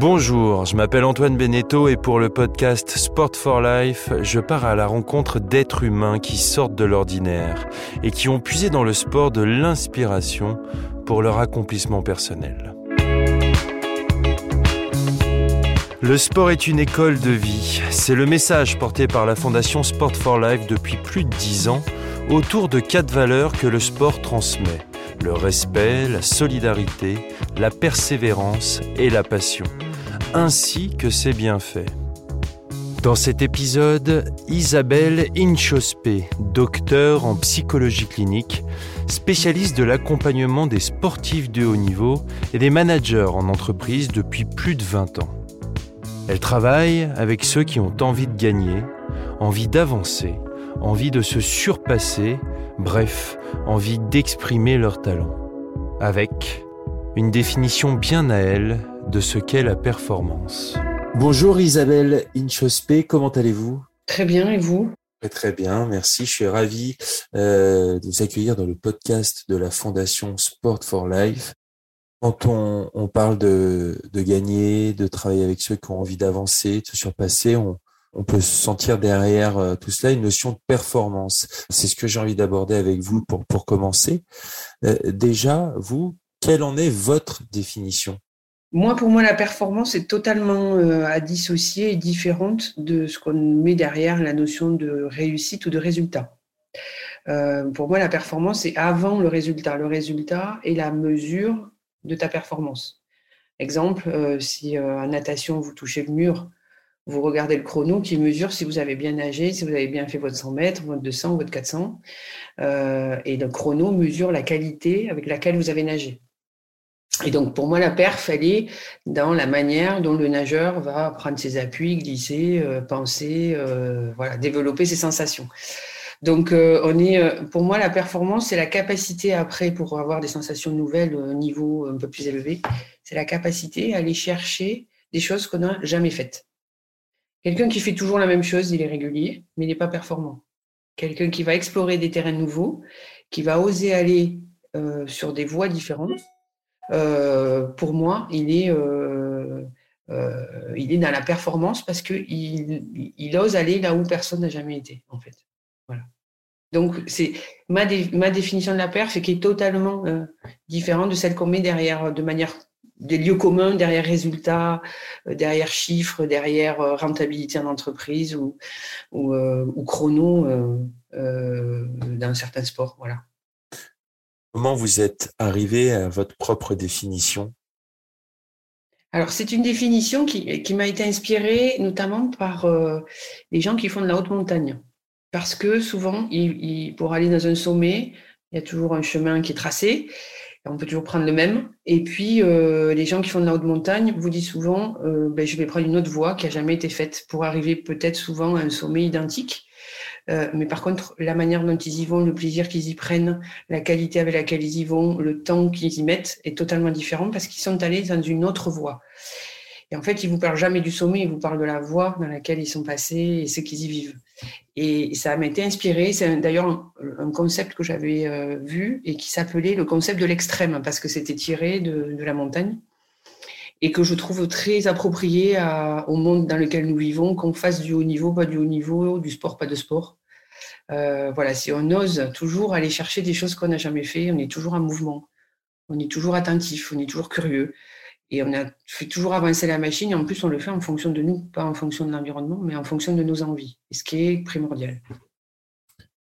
Bonjour, je m'appelle Antoine Beneteau et pour le podcast Sport for Life, je pars à la rencontre d'êtres humains qui sortent de l'ordinaire et qui ont puisé dans le sport de l'inspiration pour leur accomplissement personnel. Le sport est une école de vie. C'est le message porté par la Fondation Sport for Life depuis plus de dix ans autour de quatre valeurs que le sport transmet. Le respect, la solidarité, la persévérance et la passion, ainsi que ses bienfaits. Dans cet épisode, Isabelle Inchospé, docteur en psychologie clinique, spécialiste de l'accompagnement des sportifs de haut niveau et des managers en entreprise depuis plus de 20 ans. Elle travaille avec ceux qui ont envie de gagner, envie d'avancer, envie de se surpasser, bref, envie d'exprimer leur talent. Avec une définition bien à elle de ce qu'est la performance. Bonjour Isabelle Inchospé, comment allez-vous? Très bien, et vous? Très bien, merci. Je suis ravi euh, de vous accueillir dans le podcast de la Fondation Sport for Life. Quand on, on parle de, de, gagner, de travailler avec ceux qui ont envie d'avancer, de se surpasser, on, on peut sentir derrière euh, tout cela une notion de performance. C'est ce que j'ai envie d'aborder avec vous pour, pour commencer. Euh, déjà, vous, quelle en est votre définition? Moi, pour moi, la performance est totalement euh, à dissocier et différente de ce qu'on met derrière la notion de réussite ou de résultat. Euh, pour moi, la performance est avant le résultat. Le résultat est la mesure de ta performance. Exemple, euh, si en natation, vous touchez le mur, vous regardez le chrono qui mesure si vous avez bien nagé, si vous avez bien fait votre 100 mètres, votre 200, votre 400. Euh, et le chrono mesure la qualité avec laquelle vous avez nagé. Et donc, pour moi, la perf, elle est dans la manière dont le nageur va prendre ses appuis, glisser, euh, penser, euh, voilà, développer ses sensations. Donc, euh, on est, pour moi, la performance, c'est la capacité après, pour avoir des sensations nouvelles au niveau un peu plus élevé, c'est la capacité à aller chercher des choses qu'on n'a jamais faites. Quelqu'un qui fait toujours la même chose, il est régulier, mais il n'est pas performant. Quelqu'un qui va explorer des terrains nouveaux, qui va oser aller sur des voies différentes, pour moi, il est, euh, il est dans la performance parce qu'il il ose aller là où personne n'a jamais été, en fait. Voilà. Donc, c'est ma, ma définition de la perf, qui est totalement euh, différente de celle qu'on met derrière, de manière des lieux communs, derrière résultats, euh, derrière chiffres, derrière euh, rentabilité en entreprise ou, ou, ou chrono dans certains sports. Voilà. Comment vous êtes arrivé à votre propre définition? Alors, c'est une définition qui, m'a été inspirée notamment par les gens qui font de la haute montagne parce que souvent, pour aller dans un sommet, il y a toujours un chemin qui est tracé. On peut toujours prendre le même. Et puis, euh, les gens qui font de la haute montagne vous disent souvent, euh, ben, je vais prendre une autre voie qui a jamais été faite pour arriver peut-être souvent à un sommet identique. Euh, mais par contre, la manière dont ils y vont, le plaisir qu'ils y prennent, la qualité avec laquelle ils y vont, le temps qu'ils y mettent est totalement différent parce qu'ils sont allés dans une autre voie. Et en fait, ils vous parlent jamais du sommet, ils vous parlent de la voie dans laquelle ils sont passés et ce qu'ils y vivent. Et ça m'a été inspiré. C'est d'ailleurs un, concept que j'avais euh, vu et qui s'appelait le concept de l'extrême parce que c'était tiré de, la montagne et que je trouve très approprié au monde dans lequel nous vivons, qu'on fasse du haut niveau, pas du haut niveau, du sport, pas de sport. Euh, voilà, si on ose toujours aller chercher des choses qu'on n'a jamais fait, on est toujours en mouvement, on est toujours attentif, on est toujours curieux. Et on a fait toujours avancer la machine et en plus on le fait en fonction de nous, pas en fonction de l'environnement, mais en fonction de nos envies, ce qui est primordial.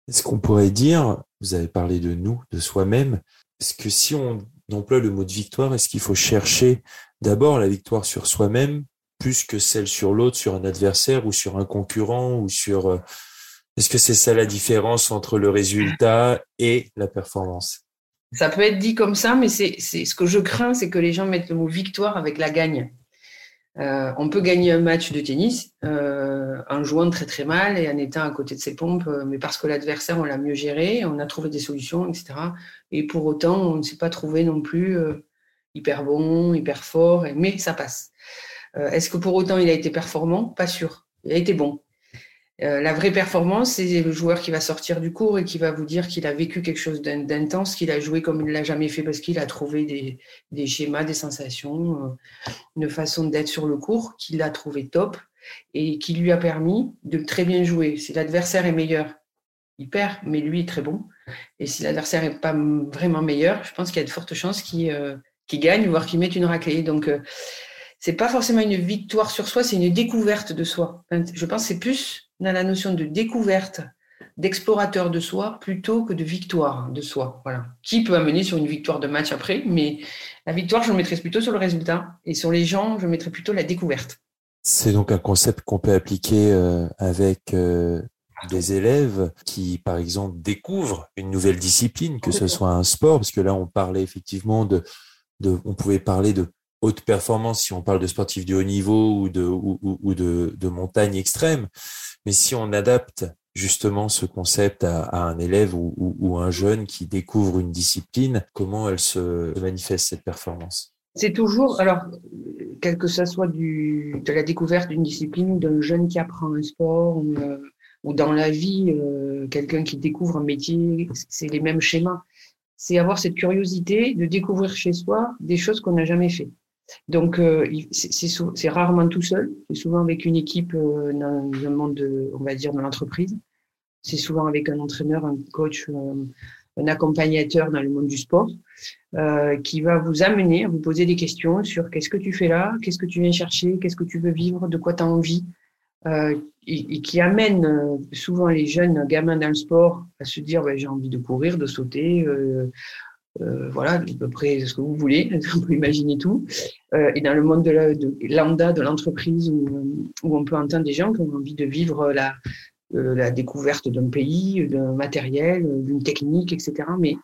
Est-ce qu'on pourrait dire, vous avez parlé de nous, de soi-même, est-ce que si on emploie le mot de victoire, est-ce qu'il faut chercher d'abord la victoire sur soi-même plus que celle sur l'autre, sur un adversaire ou sur un concurrent ou sur... Est-ce que c'est ça la différence entre le résultat et la performance? Ça peut être dit comme ça, mais c'est ce que je crains, c'est que les gens mettent le mot victoire avec la gagne. Euh, on peut gagner un match de tennis euh, en jouant très très mal et en étant à côté de ses pompes, euh, mais parce que l'adversaire on l'a mieux géré, on a trouvé des solutions, etc. Et pour autant, on ne s'est pas trouvé non plus hyper bon, hyper fort, mais ça passe. Est-ce que pour autant il a été performant? Pas sûr. Il a été bon. Euh, la vraie performance, c'est le joueur qui va sortir du cours et qui va vous dire qu'il a vécu quelque chose d'intense, qu'il a joué comme il ne l'a jamais fait parce qu'il a trouvé des, schémas, des sensations, euh, une façon d'être sur le cours qu'il a trouvé top et qui lui a permis de très bien jouer. Si l'adversaire est meilleur, il perd, mais lui est très bon. Et si l'adversaire n'est pas vraiment meilleur, je pense qu'il y a de fortes chances qu'il euh, gagne, voire qu'il mette une raclée. Donc, c'est pas forcément une victoire sur soi, c'est une découverte de soi. Je pense que c'est plus dans la notion de découverte, d'explorateur de soi, plutôt que de victoire de soi. Voilà. Qui peut amener sur une victoire de match après, mais la victoire, je le mettrais plutôt sur le résultat. Et sur les gens, je mettrais plutôt la découverte. C'est donc un concept qu'on peut appliquer euh, avec euh, des élèves qui, par exemple, découvrent une nouvelle discipline, que ce soit un sport, parce que là, on parlait effectivement de, de on pouvait parler de haute performance si on parle de sportifs de haut niveau ou de, ou, ou de, de montagne extrême. Mais si on adapte justement ce concept à, un élève ou, ou, un jeune qui découvre une discipline, comment elle se manifeste cette performance? C'est toujours, alors, quel que ce soit du, de la découverte d'une discipline, d'un jeune qui apprend un sport ou, euh, dans la vie, euh, quelqu'un qui découvre un métier, c'est les mêmes schémas. C'est avoir cette curiosité de découvrir chez soi des choses qu'on n'a jamais fait. Donc, euh, c'est rarement tout seul. C'est souvent avec une équipe euh, dans le monde, de, on va dire, de l'entreprise. C'est souvent avec un entraîneur, un coach, euh, un accompagnateur dans le monde du sport, qui va vous amener à vous poser des questions sur qu'est-ce que tu fais là, qu'est-ce que tu viens chercher, qu'est-ce que tu veux vivre, de quoi tu as envie, et, qui amène souvent les jeunes gamins dans le sport à se dire bah, j'ai envie de courir, de sauter, euh, euh, voilà, à peu près ce que vous voulez, on peut imaginer tout. Euh, et dans le monde de, la, de l'entreprise, où, où, on peut entendre des gens qui ont envie de vivre la, euh, la découverte d'un pays, d'un matériel, d'une technique, etc. Mais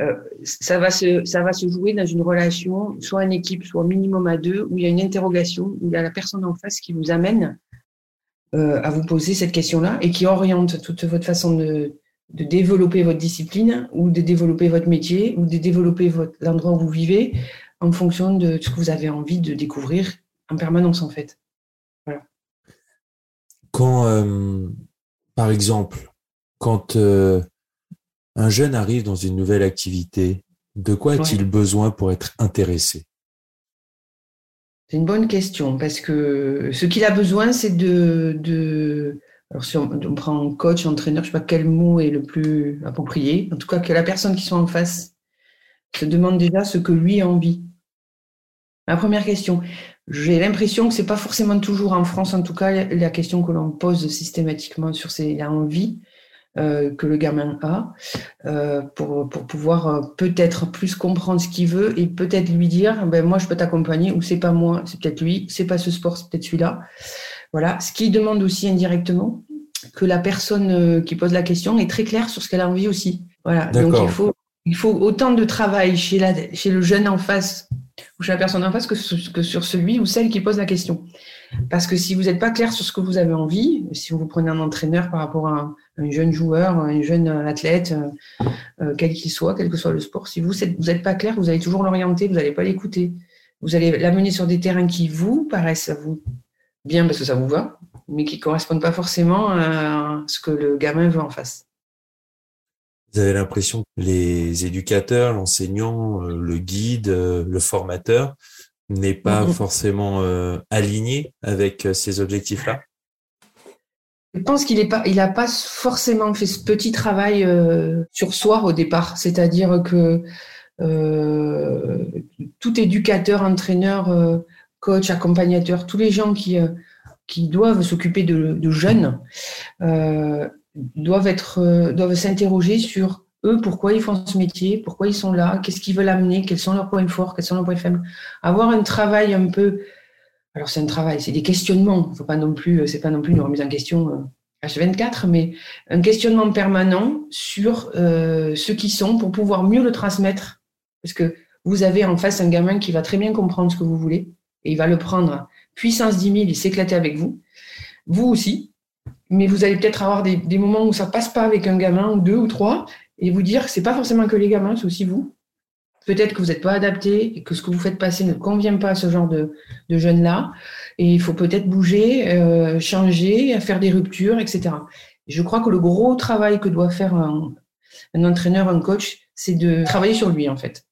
euh, ça, va se, ça va se jouer dans une relation, soit en équipe, soit minimum à deux, où il y a une interrogation, où il y a la personne en face qui vous amène euh, à vous poser cette question-là et qui oriente toute votre façon de, de développer votre discipline ou de développer votre métier ou de développer votre, l'endroit où vous vivez en fonction de ce que vous avez envie de découvrir en permanence en fait. Voilà. Quand, euh, par exemple, quand euh, un jeune arrive dans une nouvelle activité, de quoi a-t-il ouais. besoin pour être intéressé? C'est une bonne question parce que ce qu'il a besoin, c'est de, de alors, si on, prend coach, entraîneur, je ne sais pas quel mot est le plus approprié. En tout cas, que la personne qui soit en face se demande déjà ce que lui a envie. Ma première question. J'ai l'impression que c'est pas forcément toujours en France, en tout cas, la question que l'on pose systématiquement sur ces envies euh, que le gamin a, euh, pour, pour pouvoir euh, peut-être plus comprendre ce qu'il veut et peut-être lui dire, ben moi je peux t'accompagner ou c'est pas moi, c'est peut-être lui, c'est pas ce sport, c'est peut-être celui-là. Voilà, ce qui demande aussi indirectement que la personne euh, qui pose la question est très claire sur ce qu'elle a envie aussi. Voilà, donc il faut, il faut autant de travail chez, la, chez le jeune en face ou chez la personne en face que, que sur celui ou celle qui pose la question. Parce que si vous n'êtes pas clair sur ce que vous avez envie, si vous prenez un entraîneur par rapport à un, un jeune joueur, un jeune athlète, euh, quel qu'il soit, quel que soit le sport, si vous n'êtes pas clair, vous allez toujours l'orienter, vous n'allez pas l'écouter. Vous allez l'amener sur des terrains qui vous paraissent à vous bien parce que ça vous va, mais qui ne correspondent pas forcément à ce que le gamin veut en face. Vous avez l'impression que les éducateurs, l'enseignant, euh, le guide, euh, le formateur n'est pas mmh. forcément euh, aligné avec ces objectifs-là? Je pense qu'il n'a pas, il pas forcément fait ce petit travail euh, sur soi au départ. C'est-à-dire que euh, tout éducateur, entraîneur, coach, accompagnateur, tous les gens qui, qui doivent s'occuper de, jeunes doivent être doivent s'interroger sur eux, pourquoi ils font ce métier, pourquoi ils sont là, qu'est-ce qu'ils veulent amener, quels sont leurs points forts, quels sont leurs points faibles. Avoir un travail un peu, alors c'est un travail, c'est des questionnements, faut pas non plus, c'est pas non plus une remise en question H24, mais un questionnement permanent sur euh, ce qu'ils sont pour pouvoir mieux le transmettre, parce que vous avez en face un gamin qui va très bien comprendre ce que vous voulez et il va le prendre puissance 10 000 et s'éclater avec vous. Vous aussi, mais vous allez peut-être avoir des, moments où ça passe pas avec un gamin ou deux ou trois et vous dire que c'est pas forcément que les gamins, c'est aussi vous. Peut-être que vous n'êtes pas adapté et que ce que vous faites passer ne convient pas à ce genre de, de jeunes-là. Et il faut peut-être bouger, euh, changer, faire des ruptures, etc. je crois que le gros travail que doit faire un entraîneur, un coach, c'est de travailler sur lui, en fait.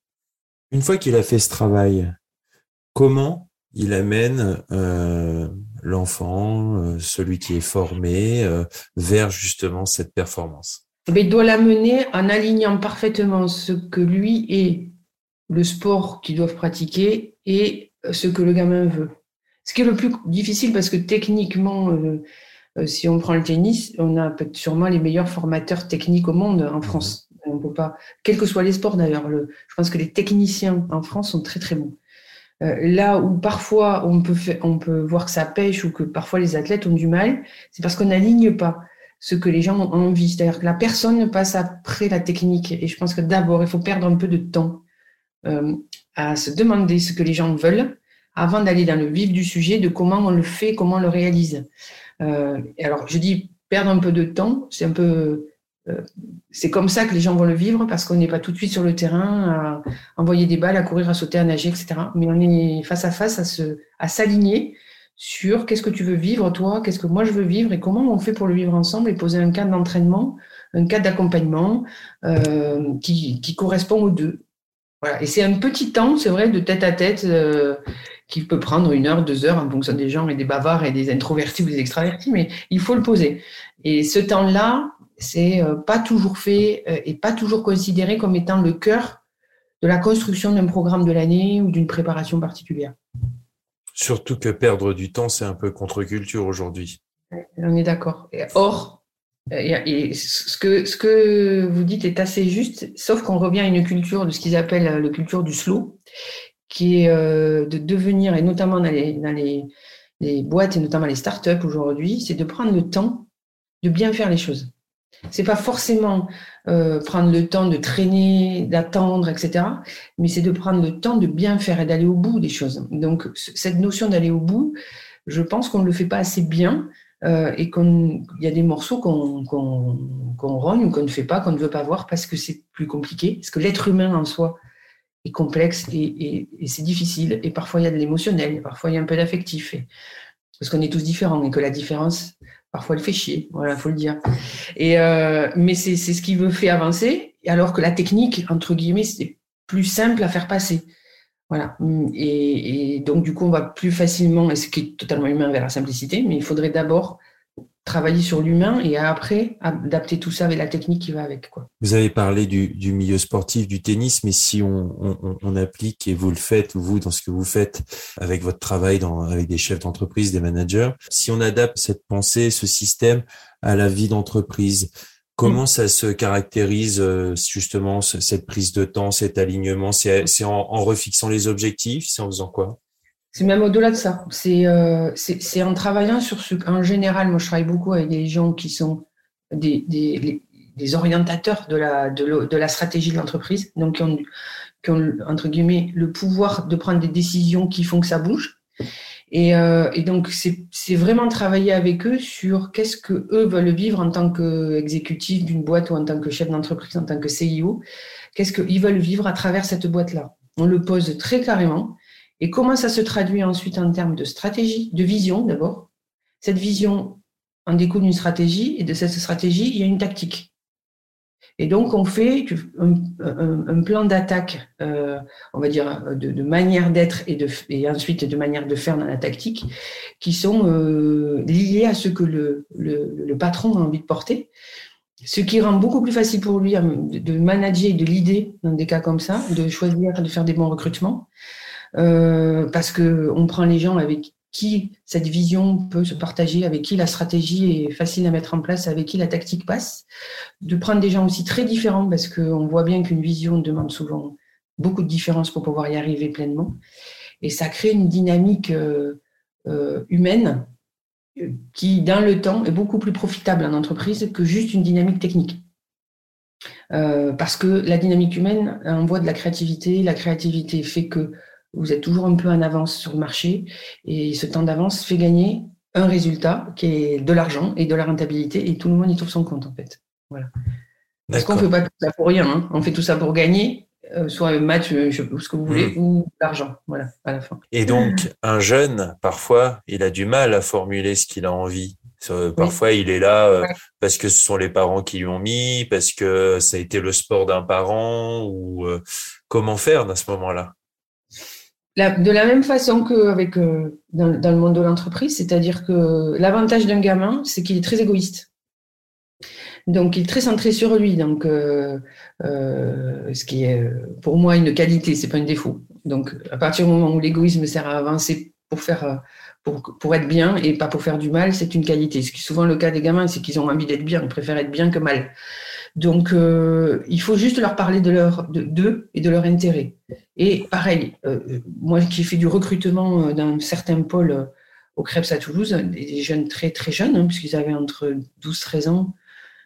Une fois qu'il a fait ce travail, comment il amène euh, l'enfant, euh, celui qui est formé, euh, vers justement cette performance Mais Il doit l'amener en alignant parfaitement ce que lui est le sport qu'ils doivent pratiquer et ce que le gamin veut. Ce qui est le plus difficile parce que techniquement, si on prend le tennis, on a sûrement les meilleurs formateurs techniques au monde en France. On peut pas, quels que soient les sports d'ailleurs. Je pense que les techniciens en France sont très très bons. Euh, là où parfois on peut, on peut voir que ça pêche ou que parfois les athlètes ont du mal, c'est parce qu'on n'aligne pas ce que les gens ont envie. C'est-à-dire que la personne passe après la technique. Et je pense que d'abord, il faut perdre un peu de temps euh, à se demander ce que les gens veulent avant d'aller dans le vif du sujet de comment on le fait, comment on le réalise. Euh, alors, je dis perdre un peu de temps, c'est un peu c'est comme ça que les gens vont le vivre parce qu'on n'est pas tout de suite sur le terrain à envoyer des balles, à courir, à sauter, à nager, etc. Mais on est face à face à se, à s'aligner sur qu'est-ce que tu veux vivre toi, qu'est-ce que moi je veux vivre et comment on fait pour le vivre ensemble et poser un cadre d'entraînement, un cadre d'accompagnement euh, qui, qui, correspond aux deux. Voilà. Et c'est un petit temps, c'est vrai, de tête à tête euh, qui peut prendre une heure, deux heures en fonction des gens et des bavards et des introvertis ou des extravertis, mais il faut le poser. Et ce temps-là, c'est euh, pas toujours fait euh, et pas toujours considéré comme étant le cœur de la construction d'un programme de l'année ou d'une préparation particulière. Surtout que perdre du temps, c'est un peu contre-culture aujourd'hui. On est d'accord. Or, et ce que, ce que vous dites est assez juste, sauf qu'on revient à une culture de ce qu'ils appellent la culture du slow, qui est euh, de devenir, et notamment dans les, dans les, les boîtes et notamment les startups aujourd'hui, c'est de prendre le temps de bien faire les choses. C'est pas forcément euh, prendre le temps de traîner, d'attendre, etc. Mais c'est de prendre le temps de bien faire et d'aller au bout des choses. Donc cette notion d'aller au bout, je pense qu'on ne le fait pas assez bien euh, et qu'il y a des morceaux qu'on rogne ou qu'on ne fait pas, qu'on ne veut pas voir parce que c'est plus compliqué, parce que l'être humain en soi est complexe et c'est difficile. Et parfois il y a de l'émotionnel, parfois il y a un peu d'affectif. Parce qu'on est tous différents et que la différence, Parfois, elle fait chier, voilà, faut le dire. Et euh, mais c'est ce qui veut faire avancer, alors que la technique, entre guillemets, c'est plus simple à faire passer. Voilà. Et, et, donc, du coup, on va plus facilement, et ce qui est totalement humain vers la simplicité, mais il faudrait d'abord travailler sur l'humain et après adapter tout ça avec la technique qui va avec. Quoi. Vous avez parlé du, du milieu sportif, du tennis, mais si on, on, on, applique, et vous le faites, vous, dans ce que vous faites avec votre travail dans, avec des chefs d'entreprise, des managers, si on adapte cette pensée, ce système à la vie d'entreprise, comment mm. ça se caractérise euh, justement cette prise de temps, cet alignement? C'est en, en refixant les objectifs C'est en faisant quoi? C'est même au-delà de ça. Euh, c'est en travaillant sur ce. En général, moi, je travaille beaucoup avec des gens qui sont des, orientateurs de la, stratégie de l'entreprise, donc qui ont, entre guillemets, le pouvoir de prendre des décisions qui font que ça bouge. Et, euh, donc, c'est vraiment travailler avec eux sur qu'est-ce que eux veulent vivre en tant qu'exécutif d'une boîte ou en tant que chef d'entreprise, en tant que CIO. Qu'est-ce qu'ils veulent vivre à travers cette boîte-là? On le pose très carrément. Et comment ça se traduit ensuite en termes de stratégie, de vision d'abord? Cette vision en découle d'une stratégie et de cette stratégie, il y a une tactique. Et donc, on fait un, plan d'attaque, euh, on va dire, de, manière d'être et, de, et ensuite de manière de faire dans la tactique, qui sont euh, liés à ce que le, le, patron a envie de porter. Ce qui rend beaucoup plus facile pour lui de manager et de l'idée dans des cas comme ça, de choisir de faire des bons recrutements. Euh, parce que on prend les gens avec qui cette vision peut se partager, avec qui la stratégie est facile à mettre en place, avec qui la tactique passe, de prendre des gens aussi très différents, parce qu'on voit bien qu'une vision demande souvent beaucoup de différences pour pouvoir y arriver pleinement. Et ça crée une dynamique euh, euh, humaine qui, dans le temps, est beaucoup plus profitable en entreprise que juste une dynamique technique. parce que la dynamique humaine envoie de la créativité, la créativité fait que vous êtes toujours un peu en avance sur le marché et ce temps d'avance fait gagner un résultat qui est de l'argent et de la rentabilité et tout le monde y trouve son compte en fait. Voilà. Parce qu'on ne fait pas tout ça pour rien, hein. on fait tout ça pour gagner euh, soit un match, euh, ce que vous voulez, hmm. ou l'argent, voilà, à la fin. Et donc, un jeune, parfois, il a du mal à formuler ce qu'il a envie. Parfois, il est là parce que ce sont les parents qui lui ont mis, parce que ça a été le sport d'un parent, ou comment faire dans ce moment-là? De la même façon qu'avec dans, dans le monde de l'entreprise, c'est-à-dire que l'avantage d'un gamin, c'est qu'il est très égoïste. Donc, il est très centré sur lui. Donc, euh, euh, ce qui est pour moi une qualité, c'est pas un défaut. Donc, à partir du moment où l'égoïsme sert à avancer pour faire, pour, pour être bien et pas pour faire du mal, c'est une qualité. Ce qui est souvent le cas des gamins, c'est qu'ils ont envie d'être bien, ils préfèrent être bien que mal. Donc, euh, il faut juste leur parler de leur d'eux et de leur intérêt. Et pareil, moi qui ai fait du recrutement dans certains pôles au Krebs à Toulouse, des jeunes très très jeunes, hein, puisqu'ils avaient entre 12-13 ans,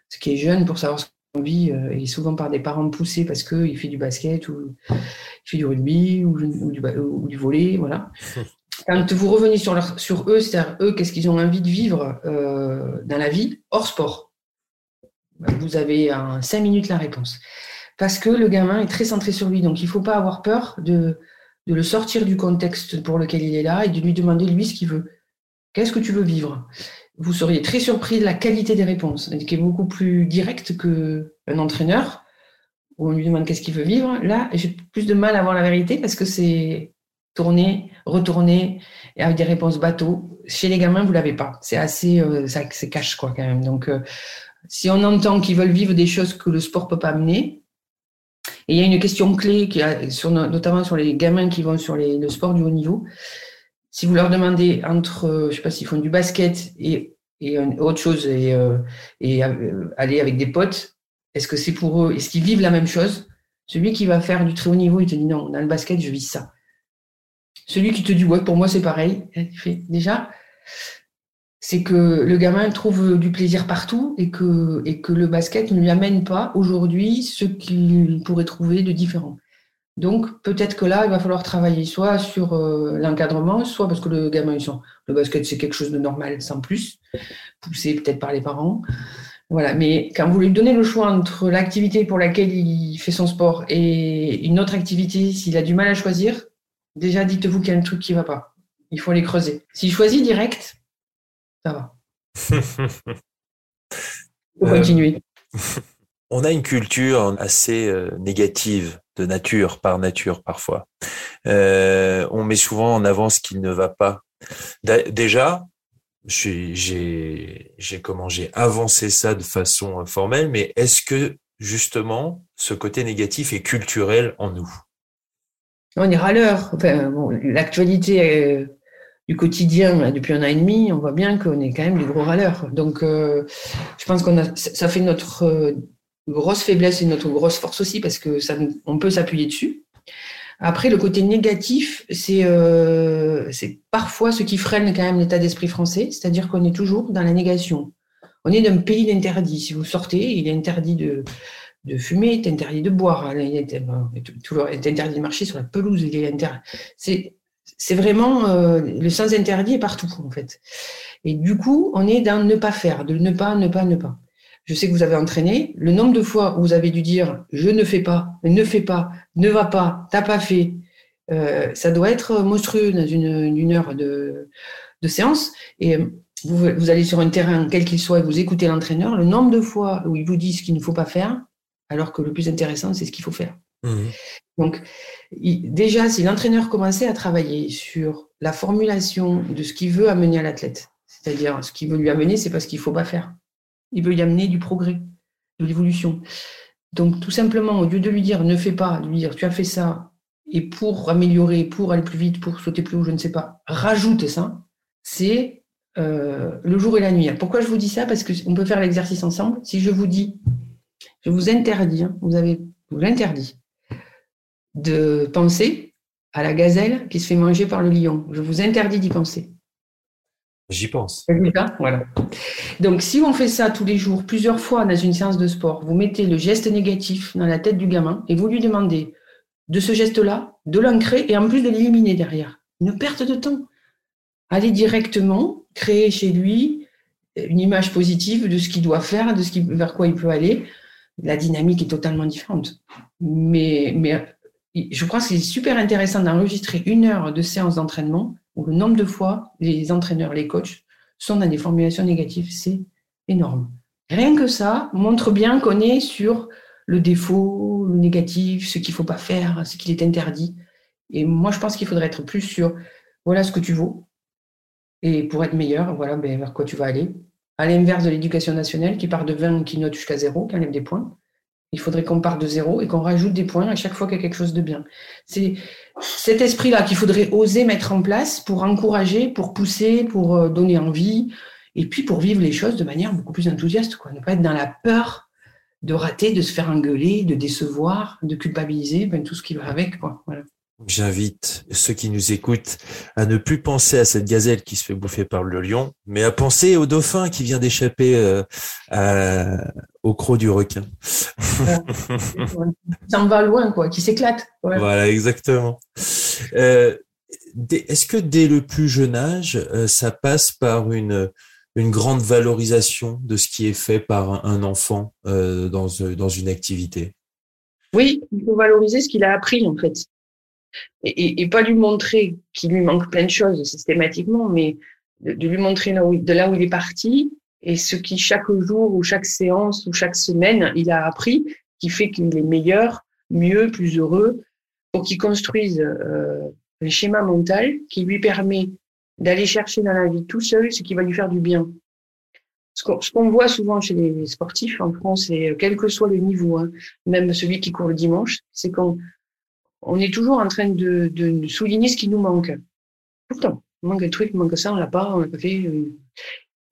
ce qui est jeune pour savoir ce qu'on vit, euh, et souvent par des parents poussés parce qu'il fait du basket ou il fait du rugby ou, du, ou volley, voilà. Quand vous revenez sur, leur, sur eux, c'est-à-dire eux, qu'est-ce qu'ils ont envie de vivre euh, dans la vie hors sport Vous avez en cinq minutes la réponse. Parce que le gamin est très centré sur lui, donc il ne faut pas avoir peur de, le sortir du contexte pour lequel il est là et de lui demander lui ce qu'il veut. Qu'est-ce que tu veux vivre? Vous seriez très surpris de la qualité des réponses, qui est beaucoup plus directe qu'un entraîneur, où on lui demande qu'est-ce qu'il veut vivre. Là, j'ai plus de mal à voir la vérité parce que c'est tourner, retourner, et avec des réponses bateau. Chez les gamins, vous l'avez pas. C'est assez, euh, ça, c'est cash, quoi, quand même. Donc, euh, si on entend qu'ils veulent vivre des choses que le sport peut pas amener, et il y a une question clé, qui notamment sur les gamins qui vont sur le sport du haut niveau, si vous leur demandez entre, je sais pas s'ils font du basket et, autre chose et, euh, euh, aller avec des potes, est-ce que c'est pour eux, est-ce qu'ils vivent la même chose? Celui qui va faire du très haut niveau, il te dit non, dans le basket, je vis ça. Celui qui te dit ouais, pour moi c'est pareil, il fait déjà, c'est que le gamin trouve du plaisir partout et que, et que le basket ne lui amène pas aujourd'hui ce qu'il pourrait trouver de différent. Donc, peut-être que là, il va falloir travailler soit sur euh, l'encadrement, soit parce que le gamin, ils sont, le basket, c'est quelque chose de normal, sans plus, poussé peut-être par les parents. Voilà. Mais quand vous lui donnez le choix entre l'activité pour laquelle il fait son sport et une autre activité, s'il a du mal à choisir, déjà, dites-vous qu'il y a un truc qui ne va pas. Il faut les creuser. S'il choisit direct, ça va. Faut continuer. On a une culture assez euh, négative de nature, par nature parfois. Euh, on met souvent en avant ce qui ne va pas. Déjà, j'ai comment j'ai avancé ça de façon formelle, mais est-ce que justement ce côté négatif est culturel en nous? On est râleur. Enfin, L'actualité euh, du quotidien depuis un an et demi, on voit bien qu'on est quand même des gros râleurs. Donc, euh, je pense qu'on a ça fait notre grosse faiblesse et notre grosse force aussi parce que ça, on peut s'appuyer dessus. Après, le côté négatif, c'est euh, parfois ce qui freine quand même l'état d'esprit français, c'est-à-dire qu'on est toujours dans la négation. On est d'un pays d'interdit. Si vous sortez, il est interdit de, de fumer, il est interdit de boire, il est, toujours, interdit de marcher sur la pelouse. C'est c'est vraiment euh, le sens interdit est partout en fait. Et du coup, on est dans ne pas faire, de ne pas, ne pas, ne pas je sais que vous avez entraîné, le nombre de fois où vous avez dû dire je ne fais pas, ne fais pas, ne va pas, t'as pas fait, euh, ça doit être monstrueux dans une, heure de, séance. Et vous, allez sur un terrain, quel qu'il soit, et vous écoutez l'entraîneur, le nombre de fois où il vous dit ce qu'il ne faut pas faire, alors que le plus intéressant, c'est ce qu'il faut faire. Mmh. Donc, déjà, si l'entraîneur commençait à travailler sur la formulation de ce qu'il veut amener à l'athlète, c'est-à-dire ce qu'il veut lui amener, c'est pas ce qu'il ne faut pas faire. Il veut y amener du progrès, de l'évolution. Donc, tout simplement, au lieu de lui dire ne fais pas, de lui dire tu as fait ça, et pour améliorer, pour aller plus vite, pour sauter plus haut, je ne sais pas, rajoute ça, c'est euh, le jour et la nuit. Pourquoi je vous dis ça? Parce qu'on peut faire l'exercice ensemble. Si je vous dis, je vous interdis, hein, vous avez vous l'interdit de penser à la gazelle qui se fait manger par le lion. Je vous interdis d'y penser. J'y pense. Voilà. Donc, si on fait ça tous les jours, plusieurs fois dans une séance de sport, vous mettez le geste négatif dans la tête du gamin et vous lui demandez de ce geste-là, de l'ancrer et en plus de l'éliminer derrière. Une perte de temps. Allez directement créer chez lui une image positive de ce qu'il doit faire, de ce qui, vers quoi il peut aller. la dynamique est totalement différente. Mais, mais je crois que c'est super intéressant d'enregistrer une heure de séance d'entraînement où le nombre de fois les entraîneurs, les coachs sont dans des formulations négatives. C'est énorme. Rien que ça montre bien qu'on est sur le défaut, le négatif, ce qu'il ne faut pas faire, ce qu'il est interdit. Et moi, je pense qu'il faudrait être plus sur voilà ce que tu vaux. Et pour être meilleur, voilà ben, vers quoi tu vas aller. À l'inverse de l'éducation nationale qui part de 20, qui note jusqu'à 0, qui enlève des points. Il faudrait qu'on parte de zéro et qu'on rajoute des points à chaque fois qu'il y a quelque chose de bien. C'est cet esprit-là qu'il faudrait oser mettre en place pour encourager, pour pousser, pour euh, donner envie, et puis pour vivre les choses de manière beaucoup plus enthousiaste. Quoi. Ne pas être dans la peur de rater, de se faire engueuler, de décevoir, de culpabiliser, ben, tout ce qui va avec. J'invite ceux qui nous écoutent à ne plus penser à cette gazelle qui se fait bouffer par le lion, mais à penser au dauphin qui vient d'échapper euh, au croc du requin. Ça en va loin, quoi, qui s'éclate. Voilà, exactement. Euh, est-ce que dès le plus jeune âge, euh, ça passe par une une grande valorisation de ce qui est fait par un enfant dans, dans une activité? Oui, il faut valoriser ce qu'il a appris en fait et, et, pas lui montrer qu'il lui manque plein de choses systématiquement, mais de, lui montrer là où, de là où il est parti et ce qui chaque jour ou chaque séance ou chaque semaine il a appris, qui fait qu'il est meilleur, mieux, plus heureux, pour qu'il construise euh, un schéma mental qui lui permet d'aller chercher dans la vie tout seul ce qui va lui faire du bien. Ce qu'on voit souvent chez les sportifs en France, et quel que soit le niveau, hein, même celui qui court le dimanche, c'est qu'on on est toujours en train de, souligner ce qui nous manque. Pourtant, il manque un truc, il manque ça, on l'a pas, on l'a pas fait.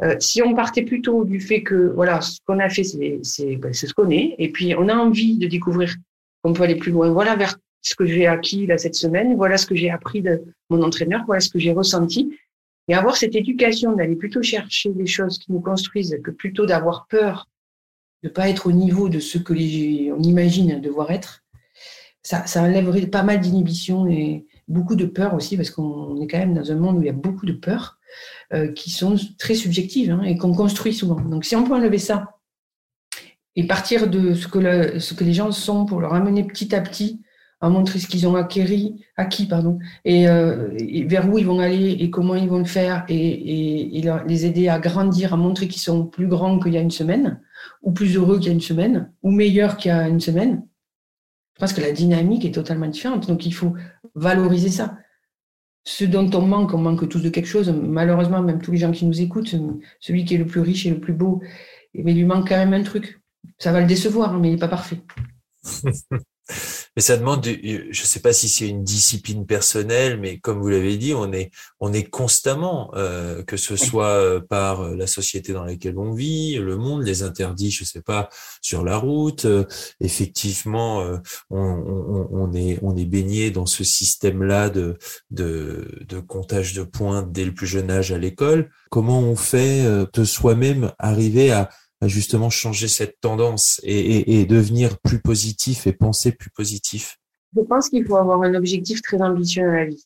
Euh, si on partait plutôt du fait que voilà, ce qu'on a fait, c'est ben, ce qu'on est, et puis on a envie de découvrir qu'on peut aller plus loin. Voilà vers ce que j'ai acquis là cette semaine, voilà ce que j'ai appris de mon entraîneur, voilà ce que j'ai ressenti, et avoir cette éducation d'aller plutôt chercher des choses qui nous construisent que plutôt d'avoir peur de pas être au niveau de ce que les, on imagine devoir être ça, ça enlèverait pas mal d'inhibitions et beaucoup de peur aussi, parce qu'on est quand même dans un monde où il y a beaucoup de peurs euh, qui sont très subjectives hein, et qu'on construit souvent. Donc si on peut enlever ça et partir de ce que, les gens sont pour leur amener petit à petit à montrer ce qu'ils ont acquis, acquis pardon, euh, et, vers où ils vont aller et comment ils vont le faire et les aider à grandir, à montrer qu'ils sont plus grands qu'il y a une semaine, ou plus heureux qu'il y a une semaine, ou meilleurs qu'il y a une semaine, je pense que la dynamique est totalement différente. Donc, il faut valoriser ça. Ce dont on manque, on manque tous de quelque chose. Malheureusement, même tous les gens qui nous écoutent, celui qui est le plus riche et le plus beau, mais eh il lui manque quand même un truc. Ça va le décevoir, mais il n'est pas parfait. Mais ça demande, je ne sais pas si c'est une discipline personnelle, mais comme vous l'avez dit, on est, on est constamment, euh, que ce soit euh, par la société dans laquelle on vit, le monde, les interdits, je ne sais pas, sur la route. Euh, effectivement, on, on, on, est, on est baigné dans ce système-là de, de, de comptage de points dès le plus jeune âge à l'école. Comment on fait de soi-même arriver à justement changer cette tendance et, devenir plus positif et penser plus positif Je pense qu'il faut avoir un objectif très ambitieux dans la vie.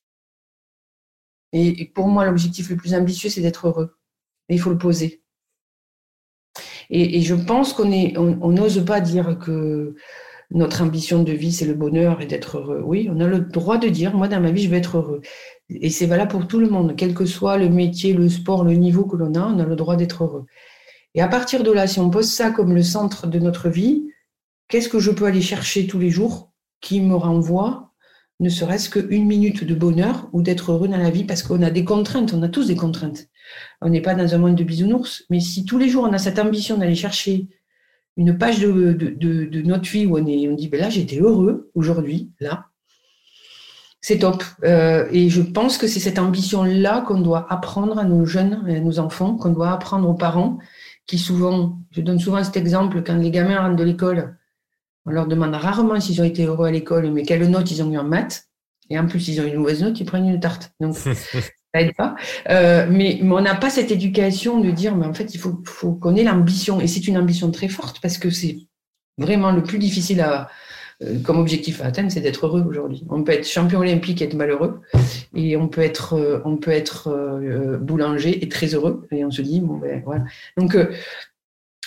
Et, pour moi, l'objectif le plus ambitieux, c'est d'être heureux. Et il faut le poser. Et, je pense qu'on on n'ose pas dire que notre ambition de vie, c'est le bonheur et d'être heureux. Oui, on a le droit de dire, moi, dans ma vie, je vais être heureux. Et c'est valable pour tout le monde, quel que soit le métier, le sport, le niveau que l'on a, on a le droit d'être heureux. Et à partir de là, si on pose ça comme le centre de notre vie, qu'est-ce que je peux aller chercher tous les jours qui me renvoie ne serait-ce qu'une minute de bonheur ou d'être heureux dans la vie? Parce qu'on a des contraintes, on a tous des contraintes. On n'est pas dans un monde de bisounours, mais si tous les jours on a cette ambition d'aller chercher une page de, notre vie où on, est, on dit, ben là j'étais heureux aujourd'hui, là, c'est top. Euh, et je pense que c'est cette ambition-là qu'on doit apprendre à nos jeunes, à nos enfants, qu'on doit apprendre aux parents, qui souvent, je donne souvent cet exemple, quand les gamins rentrent de l'école, on leur demande rarement s'ils ont été heureux à l'école, mais quelle note ils ont eu en maths. Et en plus, ils ont une mauvaise note, ils prennent une tarte. Donc, ça aide pas. Euh, mais, on n'a pas cette éducation de dire, mais en fait, il faut, faut qu'on ait l'ambition. Et c'est une ambition très forte parce que c'est vraiment le plus difficile à, comme objectif à atteindre, c'est d'être heureux aujourd'hui. On peut être champion olympique et être malheureux, et on peut être, euh, on peut être euh, boulanger et très heureux. Et on se dit, bon ben voilà. Donc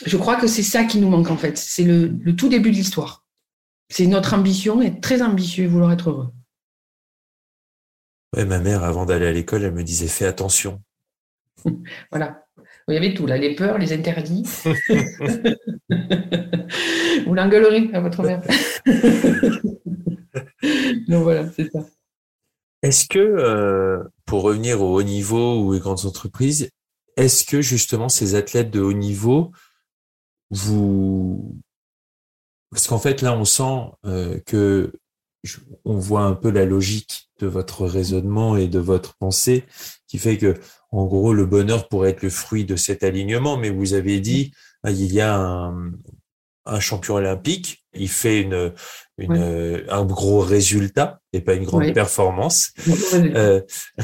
je crois que c'est ça qui nous manque en fait. C'est le, le, tout début de l'histoire. C'est notre ambition, être très ambitieux et vouloir être heureux. Ouais, ma mère, avant d'aller à l'école, elle me disait fais attention. voilà. Il y avait tout, là, les peurs, les interdits. Vous l'engueulerez à votre mère. Donc voilà, c'est ça. Est-ce que, euh, pour revenir au haut niveau ou aux grandes entreprises, est-ce que justement ces athlètes de haut niveau, vous... Parce qu'en fait, là, on sent euh, que on voit un peu la logique de votre raisonnement et de votre pensée qui fait que, en gros, le bonheur pourrait être le fruit de cet alignement. Mais vous avez dit, ah, il y a un, un champion olympique, il fait une, une un gros résultat et pas une grande performance. Euh,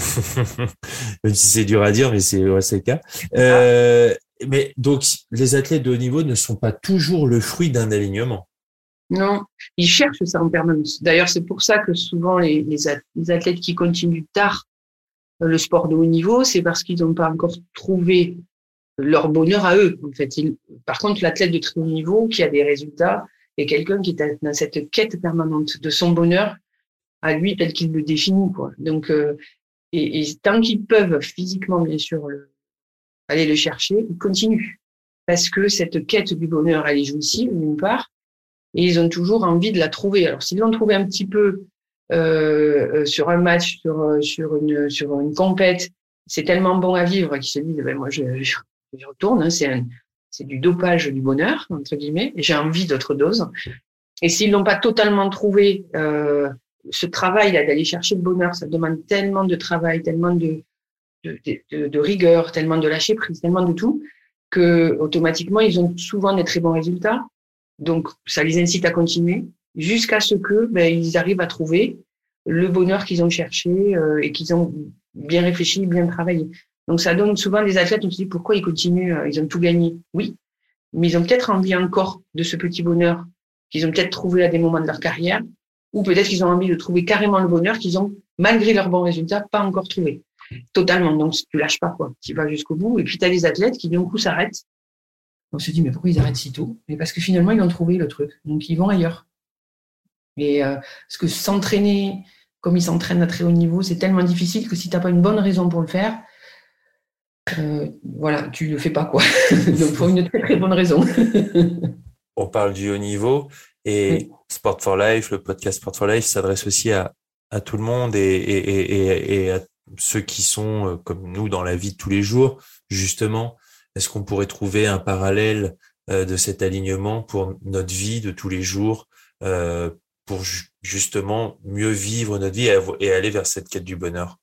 même si c'est dur à dire, mais c'est ouais, le cas. Euh, mais donc, les athlètes de haut niveau ne sont pas toujours le fruit d'un alignement. Non, ils cherchent ça en permanence. D'ailleurs, c'est pour ça que souvent les, les, athlètes qui continuent tard le sport de haut niveau, c'est parce qu'ils n'ont pas encore trouvé leur bonheur à eux. En fait, par contre, l'athlète de très haut niveau qui a des résultats est quelqu'un qui est dans cette quête permanente de son bonheur à lui tel qu'il le définit. Donc, euh, et, tant qu'ils peuvent physiquement, bien sûr, le, aller le chercher, ils continuent parce que cette quête du bonheur, elle est jouissive d'une part, et ils ont toujours envie de la trouver. Alors, s'ils l'ont trouvé un petit peu euh, euh sur un match, sur, euh, sur une sur une compète, c'est tellement bon à vivre qu'ils se disent, ben moi, je, je retourne, hein, c'est c'est du dopage du bonheur, entre guillemets, et j'ai envie d'autres doses. Et s'ils n'ont pas totalement trouvé euh, ce travail d'aller chercher le bonheur, ça demande tellement de travail, tellement de, de, de, de, rigueur, tellement de lâcher prise, tellement de tout, que automatiquement, ils ont souvent des très bons résultats. Donc, ça les incite à continuer jusqu'à ce que ben, ils arrivent à trouver le bonheur qu'ils ont cherché euh, et qu'ils ont bien réfléchi, bien travaillé. Donc ça donne souvent des athlètes, on se dit pourquoi ils continuent, euh, ils ont tout gagné? Oui, mais ils ont peut-être envie encore de ce petit bonheur qu'ils ont peut-être trouvé à des moments de leur carrière, ou peut-être qu'ils ont envie de trouver carrément le bonheur qu'ils ont, malgré leurs bons résultats, pas encore trouvé. Totalement. Donc tu lâches pas quoi, tu vas jusqu'au bout. Et puis tu as des athlètes qui d'un coup s'arrêtent. On se dit mais pourquoi ils arrêtent si tôt? Mais parce que finalement ils ont trouvé le truc, donc ils vont ailleurs. Et euh, parce que s'entraîner comme ils s'entraînent à très haut niveau, c'est tellement difficile que si tu n'as pas une bonne raison pour le faire, euh, voilà, tu le fais pas quoi. Donc pour une très très bonne raison. On parle du haut niveau et Sport for Life, le podcast Sport for Life s'adresse aussi à, à, tout le monde et, et, et, et, à ceux qui sont euh, comme nous dans la vie de tous les jours. Justement, est-ce qu'on pourrait trouver un parallèle de cet alignement pour notre vie de tous les jours, pour justement mieux vivre notre vie et aller vers cette quête du bonheur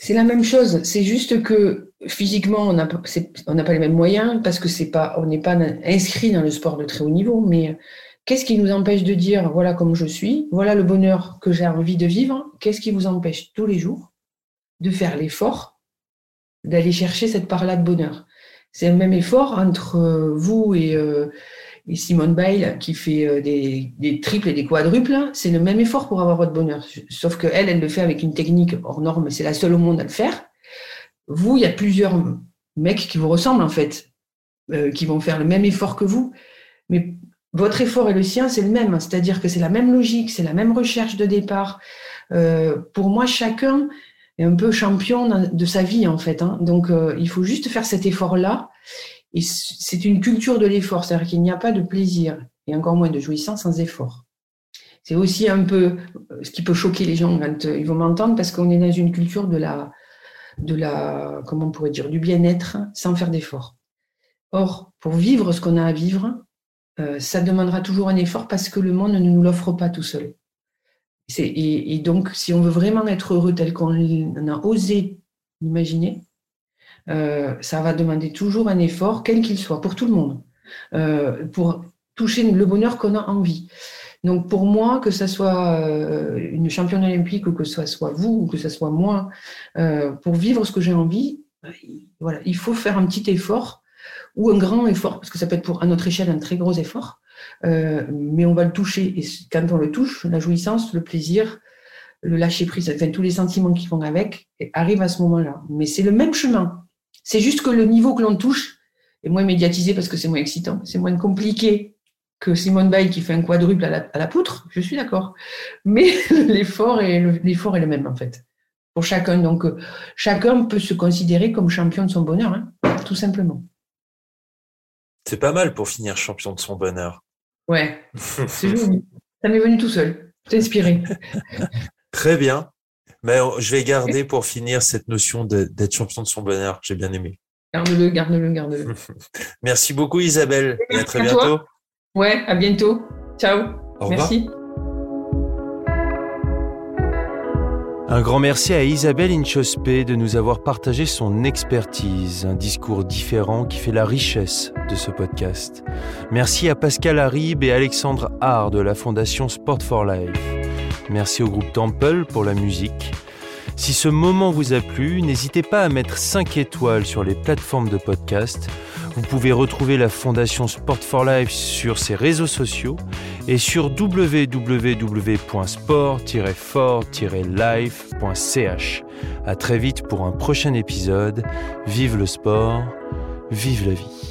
c'est la même chose. C'est juste que physiquement, on n'a pas les mêmes moyens parce que c'est pas, on n'est pas inscrit dans le sport de très haut niveau. Mais qu'est-ce qui nous empêche de dire voilà comme je suis, voilà le bonheur que j'ai envie de vivre Qu'est-ce qui vous empêche tous les jours de faire l'effort d'aller chercher cette part-là de bonheur? C'est un même effort entre vous et, euh, et Simone Bail qui fait euh, des, triples et des quadruples, c'est le même effort pour avoir votre bonheur. Sauf que elle, elle le fait avec une technique hors norme, c'est la seule au monde à le faire. Vous, il y a plusieurs mecs qui vous ressemblent en fait, euh, qui vont faire le même effort que vous, mais votre effort et le sien, c'est le même. C'est-à-dire que c'est la même logique, c'est la même recherche de départ. Euh, pour moi, chacun est un peu champion de sa vie en fait. Hein. Donc, il faut juste faire cet effort-là et c'est une culture de l'effort, c'est-à-dire qu'il n'y a pas de plaisir et encore moins de jouissance sans effort. C'est aussi un peu euh, ce qui peut choquer les gens quand euh, ils vont m'entendre parce qu'on est dans une culture de la, de la, comment on pourrait dire, du bien-être sans faire d'effort. Or, pour vivre ce qu'on a à vivre, euh, ça demandera toujours un effort parce que le monde ne nous l'offre pas tout seul. Et, et, donc, si on veut vraiment être heureux tel qu'on a osé imaginer, euh, ça va demander toujours un effort, quel qu'il soit, pour tout le monde, euh, pour toucher le bonheur qu'on a envie. Donc pour moi, que ce soit euh, une championne olympique ou que ce soit vous ou que ce soit moi, pour vivre ce que j'ai envie, voilà, il faut faire un petit effort ou un grand effort, parce que ça peut être pour à notre échelle un très gros effort, mais on va le toucher. Et quand on le touche, la jouissance, le plaisir, le lâcher prise, enfin tous les sentiments qui vont avec, arrivent à ce moment-là. Mais c'est le même chemin. C'est juste que le niveau que l'on touche est moins médiatisé parce que c'est moins excitant, c'est moins compliqué que Simone Bail qui fait un quadruple à la, poutre, je suis d'accord. Mais l'effort est, l'effort est le même en fait pour chacun. Donc euh, chacun peut se considérer comme champion de son bonheur, hein, tout simplement. C'est pas mal pour finir champion de son bonheur. Ouais, c'est joli. Ça m'est venu tout seul. C'est inspiré. Très bien. Mais je vais garder pour finir cette notion d'être champion de son bonheur. J'ai bien aimé. Garde-le, garde-le, garde-le. Merci beaucoup Isabelle et à très bientôt. Ouais, à bientôt. Ciao. Au merci. Un grand merci à Isabelle Inchospé de nous avoir partagé son expertise, un discours différent qui fait la richesse de ce podcast. Merci à Pascal Harib et Alexandre Hart de la Fondation Sport for Life. Merci au groupe Temple pour la musique. Si ce moment vous a plu, n'hésitez pas à mettre 5 étoiles sur les plateformes de podcast. Vous pouvez retrouver la Fondation Sport for Life sur ses réseaux sociaux et sur www.sport-for-life.ch. À très vite pour un prochain épisode. Vive le sport, vive la vie.